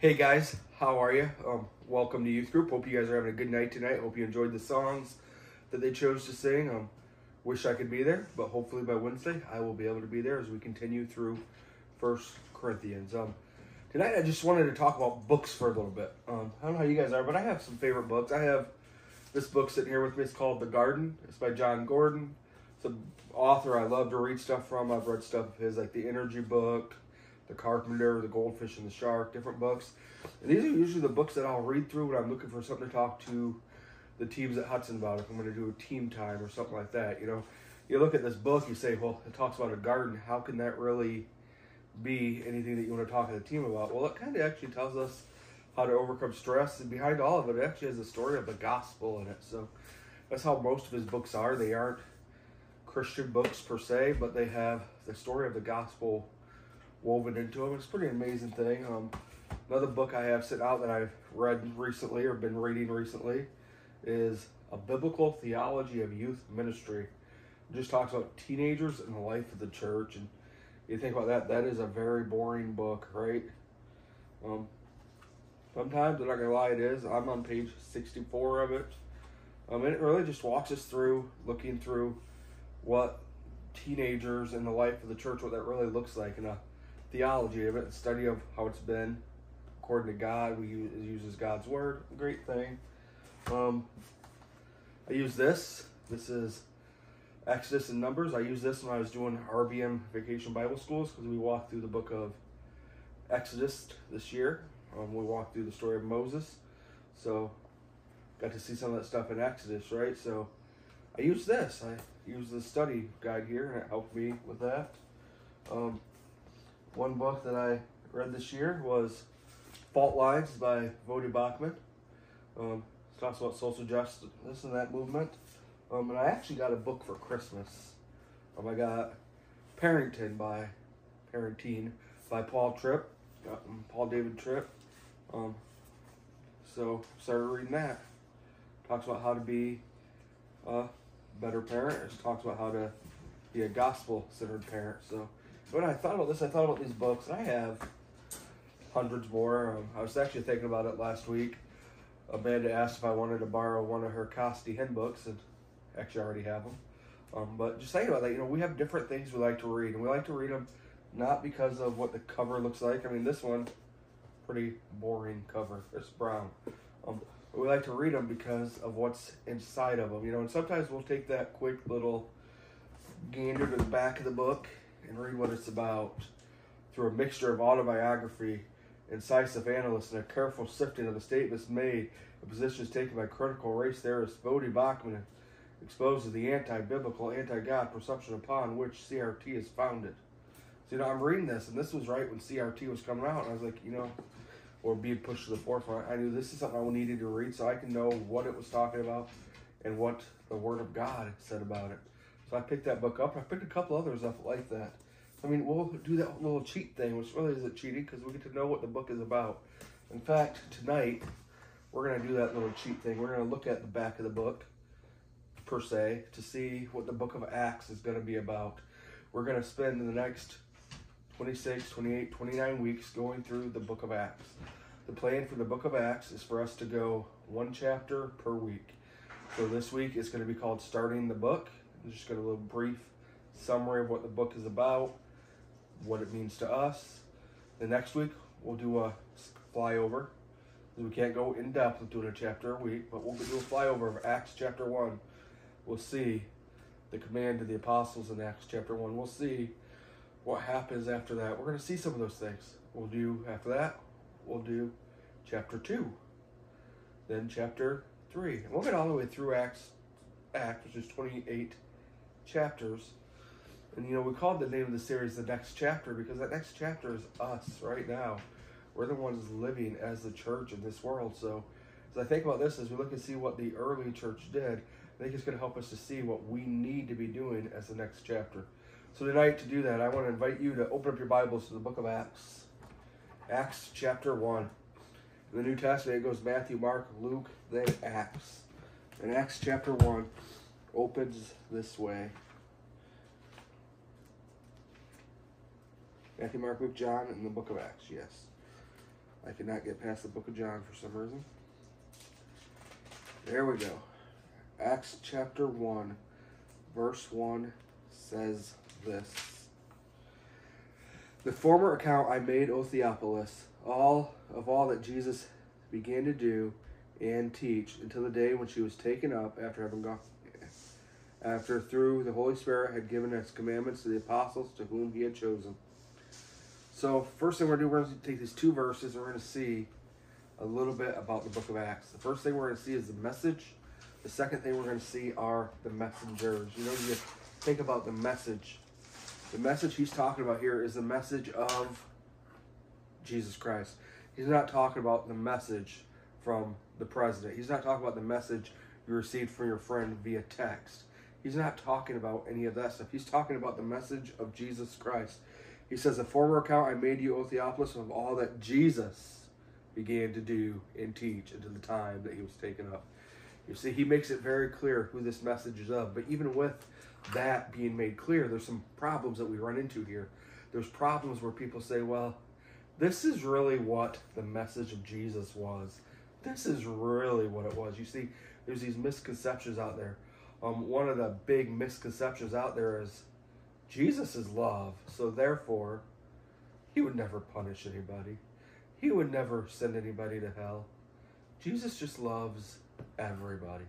Hey guys, how are you? Um, welcome to Youth Group. Hope you guys are having a good night tonight. Hope you enjoyed the songs that they chose to sing. Um, wish I could be there, but hopefully by Wednesday I will be able to be there as we continue through First Corinthians. Um, tonight I just wanted to talk about books for a little bit. Um, I don't know how you guys are, but I have some favorite books. I have this book sitting here with me. It's called The Garden. It's by Jon Gordon. It's an author I love to read stuff from. I've read stuff of his, like the Energy book, The Carpenter, The Goldfish and the Shark, different books. And these are usually the books that I'll read through when I'm looking for something to talk to the teams at Hudson about. If I'm going to do a team time or something like that, you know, you look at this book, you say, well, it talks about a garden. How can that really be anything that you want to talk to the team about? Well, it kind of actually tells us how to overcome stress, and behind all of it, it actually has a story of the gospel in it. So that's how most of his books are. They aren't Christian books per se, but they have the story of the gospel woven into them. It's a pretty amazing thing. Um, another book I have sitting out that I've read recently or been reading recently is A Biblical Theology of Youth Ministry. It just talks about teenagers and the life of the church. And you think about that, that is a very boring book, right? Um, sometimes, I'm not going to lie, it is. I'm on page 64 of it. Um, and it really just walks us through looking through what teenagers and the life of the church, what that really looks like, and a theology of it, a study of how it's been according to God. We use, uses God's word, great thing. Um, I use this. This is Exodus and Numbers. I used this when I was doing RBM Vacation Bible Schools because we walked through the book of Exodus this year. Um, we walked through the story of Moses. So, got to see some of that stuff in Exodus, right? So, I used this. I used the study guide here, and it helped me with that. Um, one book that I read this year was Fault Lines by Voddie Baucham. Um, it talks about social justice and that movement. Um, and I actually got a book for Christmas. Um, I got Parenting by Parenting by Paul Tripp, um, Paul David Tripp. Um, so started reading that. Talks about how to be a better parent. It talks about how to be a gospel-centered parent. So when I thought about this, I thought about these books, and I have hundreds more. Um, I was actually thinking about it last week. Amanda asked if I wanted to borrow one of her Costi Hinn books, and actually I already have them. Um, but just thinking about that, you know, we have different things we like to read, and we like to read them not because of what the cover looks like. I mean, this one, pretty boring cover. It's brown. Um, we like to read them because of what's inside of them, you know. And sometimes we'll take that quick little gander to the back of the book and read what it's about through a mixture of autobiography, incisive analysis, and a careful sifting of the statements made, the positions taken by critical race theorist Voddie Baucham exposes the anti-biblical, anti-God perception upon which CRT is founded. So, you know, I'm reading this, and this was right when CRT was coming out, and I was like, you know, or being pushed to the forefront. I knew this is something I needed to read so I can know what it was talking about and what the Word of God said about it. So I picked that book up. I picked a couple others up like that. I mean, we'll do that little cheat thing, which really isn't cheating because we get to know what the book is about. In fact, tonight, we're going to do that little cheat thing. We're going to look at the back of the book, per se, to see what the book of Acts is going to be about. We're going to spend the next 26, 28, 29 weeks going through the book of Acts. The plan for the book of Acts is for us to go one chapter per week. So this week is going to be called Starting the Book. Just to a little brief summary of what the book is about, what it means to us. The next week, we'll do a flyover. We can't go in depth with doing a chapter a week, but we'll do a flyover of Acts chapter 1. We'll see the command to the apostles in Acts chapter 1. We'll see what happens after that. We're going to see some of those things. We'll do after that, we'll do chapter 2, then chapter 3. And we'll get all the way through Acts, Act, which is 28 chapters. And you know, we called the name of the series the next chapter because that next chapter is us right now. We're the ones living as the church in this world. So as I think about this, as we look and see what the early church did, I think it's going to help us to see what we need to be doing as the next chapter. So tonight, to do that, I want to invite you to open up your Bibles to the book of Acts. Acts chapter 1. In the New Testament, it goes Matthew, Mark, Luke, then Acts. In Acts chapter 1 opens this way. Matthew, Mark, Luke, John, and the book of Acts, yes. I cannot get past the book of John for some reason. There we go. Acts chapter 1, verse 1 says this The former account I made, O Theophilus, all of all that Jesus began to do and teach until the day when she was taken up after having gone after through the Holy Spirit had given his commandments to the apostles to whom he had chosen. So first thing we're going to do, we're going to take these two verses and we're going to see a little bit about the book of Acts. The first thing we're going to see is the message. The second thing we're going to see are the messengers. You know, you think about the message. The message he's talking about here is the message of Jesus Christ. He's not talking about the message from the president. He's not talking about the message you received from your friend via text. He's not talking about any of that stuff. He's talking about the message of Jesus Christ. He says, "The former account I made you, O Theophilus, of all that Jesus began to do and teach until the time that he was taken up." You see, he makes it very clear who this message is of. But even with that being made clear, there's some problems that we run into here. There's problems where people say, "Well, this is really what the message of Jesus was. This is really what it was." You see, there's these misconceptions out there um, one of the big misconceptions out there is Jesus is love, so therefore, he would never punish anybody. He would never send anybody to hell. Jesus just loves everybody.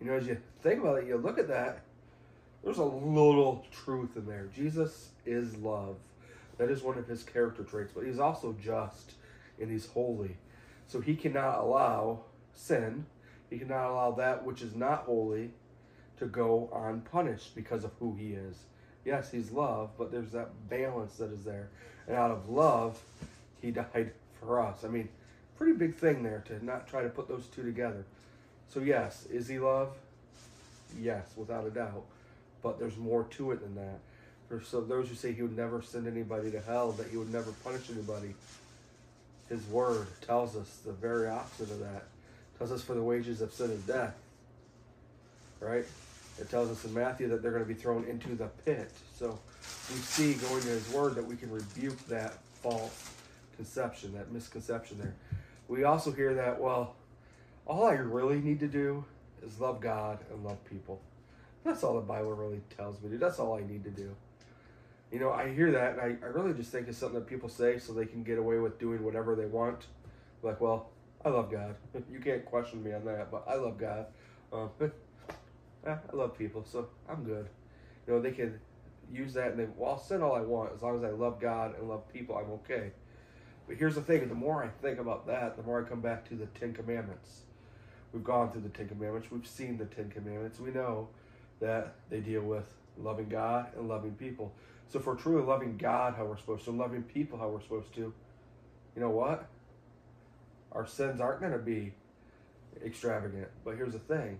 You know, as you think about it, you look at that, there's a little truth in there. Jesus is love. That is one of his character traits, but he's also just and he's holy. So he cannot allow sin he cannot allow that which is not holy to go unpunished because of who he is. Yes, he's love, but there's that balance that is there. And out of love, he died for us. I mean, pretty big thing there to not try to put those two together. So, yes, is he love? Yes, without a doubt. But there's more to it than that. For so those who say he would never send anybody to hell, that he would never punish anybody, his word tells us the very opposite of that tells us for the wages of sin is death. Right? It tells us in Matthew that they're going to be thrown into the pit. So we see going to his word that we can rebuke that false conception, that misconception there. We also hear that, well, all I really need to do is love God and love people. That's all the Bible really tells me to. That's all I need to do. You know, I hear that and I, I really just think it's something that people say so they can get away with doing whatever they want. Like, well, I love God. You can't question me on that, but I love God. Um, I love people, so I'm good. You know, they can use that and they, well, I'll sin all I want as long as I love God and love people, I'm okay. But here's the thing the more I think about that, the more I come back to the Ten Commandments. We've gone through the Ten Commandments, we've seen the Ten Commandments. We know that they deal with loving God and loving people. So if we're truly loving God how we're supposed to, loving people how we're supposed to, you know what? Our sins aren't going to be extravagant. But here's the thing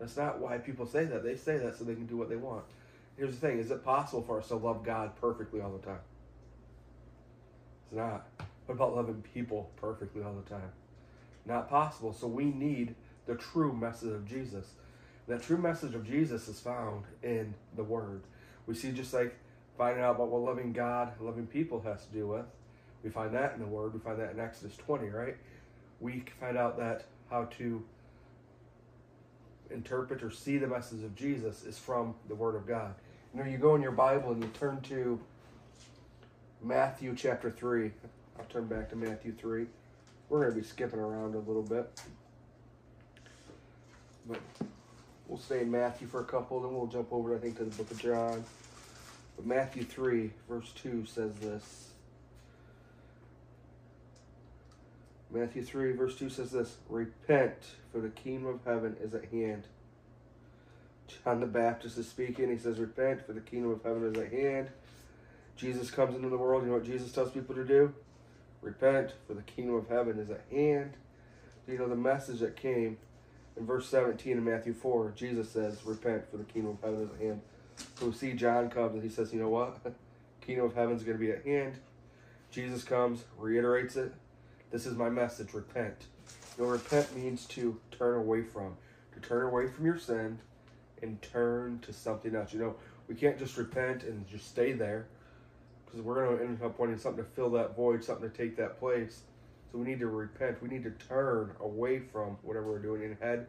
that's not why people say that. They say that so they can do what they want. Here's the thing is it possible for us to love God perfectly all the time? It's not. What about loving people perfectly all the time? Not possible. So we need the true message of Jesus. That true message of Jesus is found in the Word. We see just like finding out about what loving God, loving people has to do with. We find that in the Word. We find that in Exodus 20, right? We find out that how to interpret or see the message of Jesus is from the Word of God. You know, you go in your Bible and you turn to Matthew chapter 3. I'll turn back to Matthew 3. We're going to be skipping around a little bit. But we'll stay in Matthew for a couple, then we'll jump over, I think, to the book of John. But Matthew 3, verse 2 says this. Matthew 3, verse 2 says this Repent, for the kingdom of heaven is at hand. John the Baptist is speaking. He says, Repent, for the kingdom of heaven is at hand. Jesus comes into the world. You know what Jesus tells people to do? Repent, for the kingdom of heaven is at hand. You know the message that came in verse 17 in Matthew 4? Jesus says, Repent, for the kingdom of heaven is at hand. So we see John comes and he says, You know what? kingdom of heaven is going to be at hand. Jesus comes, reiterates it. This is my message repent. You know, repent means to turn away from, to turn away from your sin and turn to something else. You know, we can't just repent and just stay there because we're going to end up wanting something to fill that void, something to take that place. So we need to repent. We need to turn away from whatever we're doing and head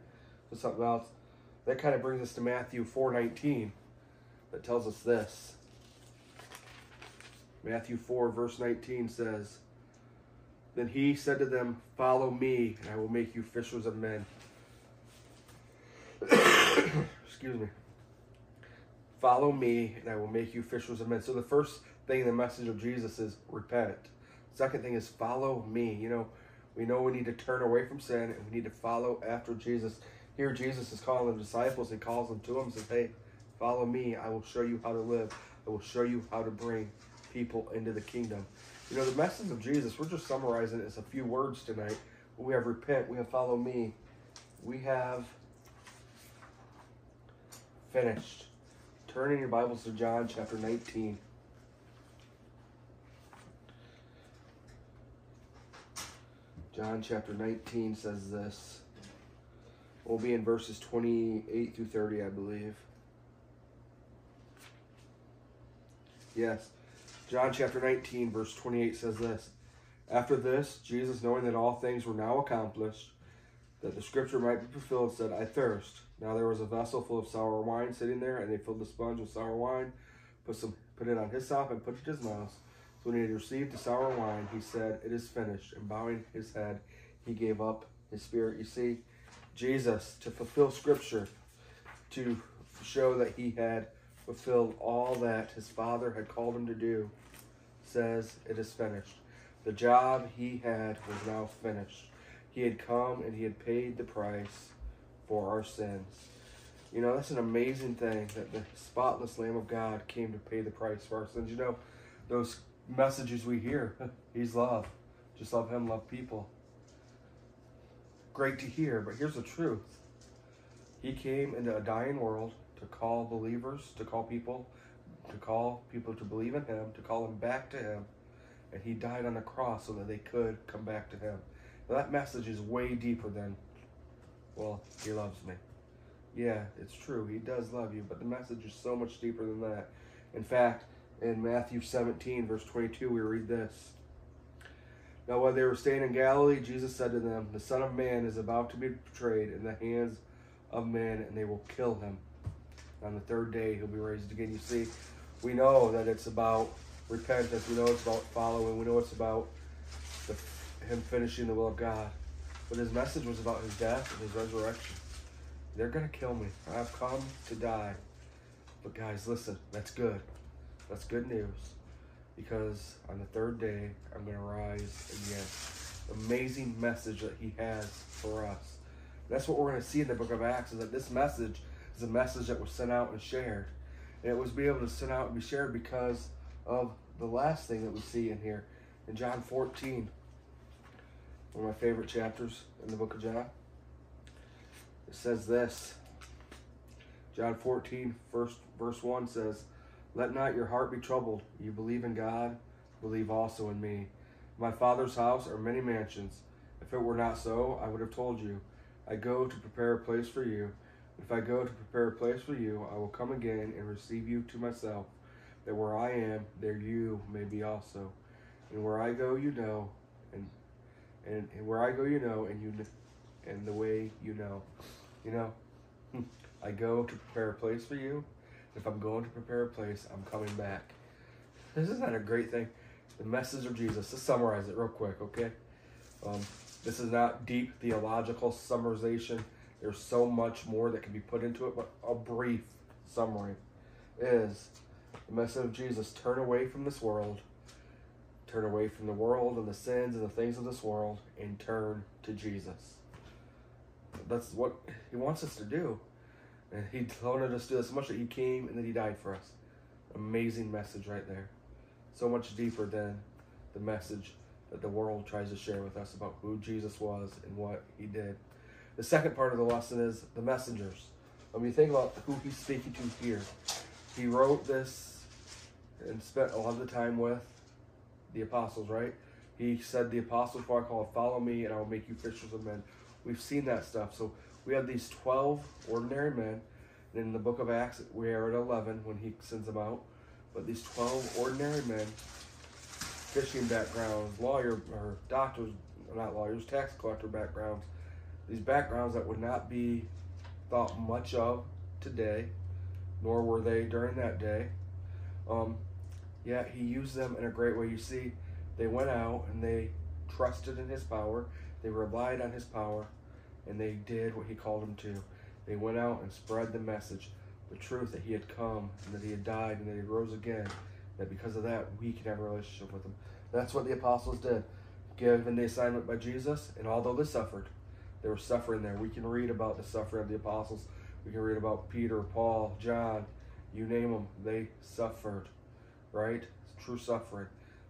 to something else. That kind of brings us to Matthew 4:19 that tells us this. Matthew 4 verse 19 says, Then he said to them, Follow me, and I will make you fishers of men. Excuse me. Follow me, and I will make you fishers of men. So the first thing in the message of Jesus is repent. Second thing is follow me. You know, we know we need to turn away from sin and we need to follow after Jesus. Here, Jesus is calling the disciples. He calls them to him. Says, "Hey, follow me. I will show you how to live. I will show you how to bring people into the kingdom." You know, the message of Jesus. We're just summarizing it as a few words tonight. We have repent. We have follow me. We have finished. Turn in your Bibles to John chapter 19. John chapter 19 says this. We'll be in verses 28 through 30, I believe. Yes. John chapter 19, verse 28 says this. After this, Jesus, knowing that all things were now accomplished, that the scripture might be fulfilled, said, I thirst. Now there was a vessel full of sour wine sitting there, and they filled the sponge with sour wine, put some, put it on hyssop, and put it in his mouth. So when he had received the sour wine, he said, It is finished. And bowing his head, he gave up his spirit. You see, Jesus, to fulfill scripture, to show that he had fulfilled all that his father had called him to do, says, It is finished. The job he had was now finished. He had come and he had paid the price for our sins. You know, that's an amazing thing that the spotless Lamb of God came to pay the price for our sins. You know, those messages we hear. He's love. Just love him, love people. Great to hear, but here's the truth. He came into a dying world to call believers, to call people, to call people to believe in him, to call them back to him. And he died on the cross so that they could come back to him. Now, that message is way deeper than, well, he loves me. Yeah, it's true. He does love you, but the message is so much deeper than that. In fact, in Matthew 17, verse 22, we read this. Now, while they were staying in Galilee, Jesus said to them, The Son of Man is about to be betrayed in the hands of men, and they will kill him. On the third day, he'll be raised again. You see, we know that it's about repentance. We know it's about following. We know it's about the, him finishing the will of God. But his message was about his death and his resurrection. They're going to kill me. I've come to die. But guys, listen, that's good. That's good news because on the third day, I'm going to rise again. Amazing message that he has for us. That's what we're going to see in the book of Acts is that this message is a message that was sent out and shared. And it was be able to send out and be shared because of the last thing that we see in here in John 14, one of my favorite chapters in the book of John. It says this. John 14, first, verse 1 says, let not your heart be troubled. You believe in God, believe also in me. My Father's house are many mansions. If it were not so, I would have told you. I go to prepare a place for you. If I go to prepare a place for you, I will come again and receive you to myself, that where I am, there you may be also. And where I go, you know, and and, and where I go, you know, and you and the way you know. You know, I go to prepare a place for you. If I'm going to prepare a place, I'm coming back. This is not a great thing. The message of Jesus. Let's summarize it real quick, okay? Um, this is not deep theological summarization. There's so much more that can be put into it, but a brief summary is the message of Jesus turn away from this world, turn away from the world and the sins and the things of this world, and turn to Jesus. That's what he wants us to do. And he wanted us to do this so much that he came and that he died for us. Amazing message right there. So much deeper than the message that the world tries to share with us about who Jesus was and what he did. The second part of the lesson is the messengers. When we think about who he's speaking to here, he wrote this and spent a lot of the time with the apostles, right? He said, The apostles I called, follow me and I will make you fishers of men. We've seen that stuff. So we have these 12 ordinary men. And in the book of Acts, we are at 11 when he sends them out. But these 12 ordinary men, fishing backgrounds, lawyer or doctors, not lawyers, tax collector backgrounds, these backgrounds that would not be thought much of today, nor were they during that day. Um, yeah, he used them in a great way. You see, they went out and they trusted in his power, they relied on his power, and they did what he called them to. They went out and spread the message, the truth that he had come and that he had died and that he rose again. That because of that, we can have a relationship with him. That's what the apostles did, given the assignment by Jesus. And although they suffered, they were suffering there. We can read about the suffering of the apostles. We can read about Peter, Paul, John, you name them. They suffered, right? It's true suffering.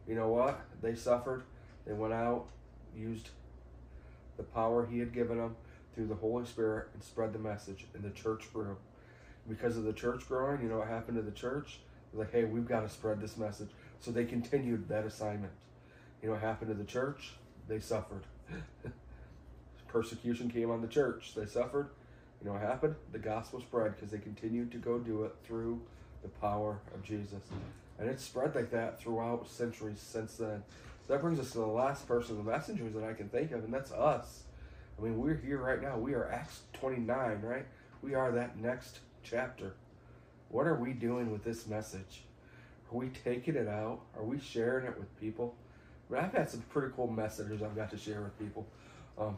You know what? They suffered. They went out, used the power he had given them through the Holy Spirit and spread the message, and the church grew. Because of the church growing, you know what happened to the church? Like, hey, we've got to spread this message. So they continued that assignment. You know what happened to the church? They suffered. Persecution came on the church. They suffered. You know what happened? The gospel spread because they continued to go do it through the power of Jesus. And it's spread like that throughout centuries since then. So that brings us to the last person, the messengers that I can think of, and that's us. I mean, we're here right now. We are Acts 29, right? We are that next chapter. What are we doing with this message? Are we taking it out? Are we sharing it with people? I I've had some pretty cool messages I've got to share with people. Um,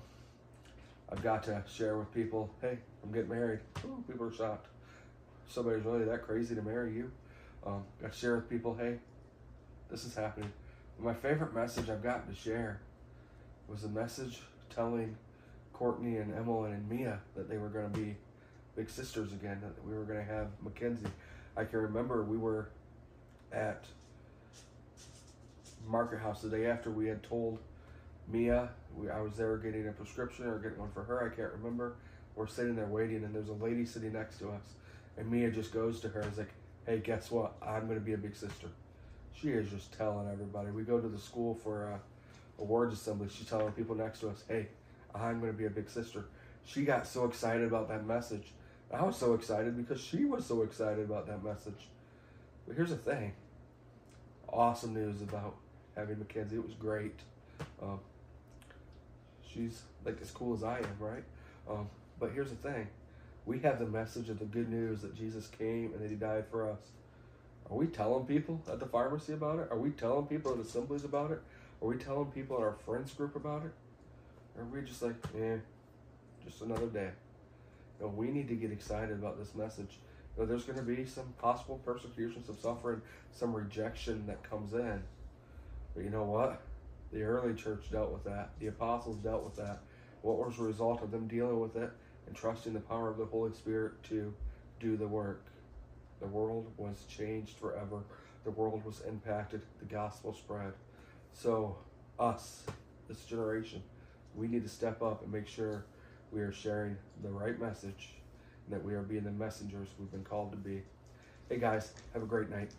I've got to share with people, hey, I'm getting married. Ooh, people are shocked. Somebody's really that crazy to marry you. Um, to share with people, hey, this is happening. My favorite message I've gotten to share was a message telling Courtney and Emily and Mia that they were going to be big sisters again, that we were going to have Mackenzie. I can remember we were at Market House the day after we had told Mia, we, I was there getting a prescription or getting one for her, I can't remember. We're sitting there waiting, and there's a lady sitting next to us. And Mia just goes to her and is like, hey, guess what? I'm going to be a big sister. She is just telling everybody. We go to the school for a, a words assembly. She's telling people next to us, hey, I'm going to be a big sister. She got so excited about that message. I was so excited because she was so excited about that message. But here's the thing awesome news about having Mackenzie. It was great. Um, she's like as cool as I am, right? Um, but here's the thing we have the message of the good news that Jesus came and that he died for us. Are we telling people at the pharmacy about it? Are we telling people at assemblies about it? Are we telling people at our friends group about it? Or are we just like, eh, just another day? You know, we need to get excited about this message. You know, there's going to be some possible persecution, some suffering, some rejection that comes in. But you know what? The early church dealt with that. The apostles dealt with that. What was the result of them dealing with it and trusting the power of the Holy Spirit to do the work? The world was changed forever. The world was impacted. The gospel spread. So, us, this generation, we need to step up and make sure we are sharing the right message and that we are being the messengers we've been called to be. Hey guys, have a great night.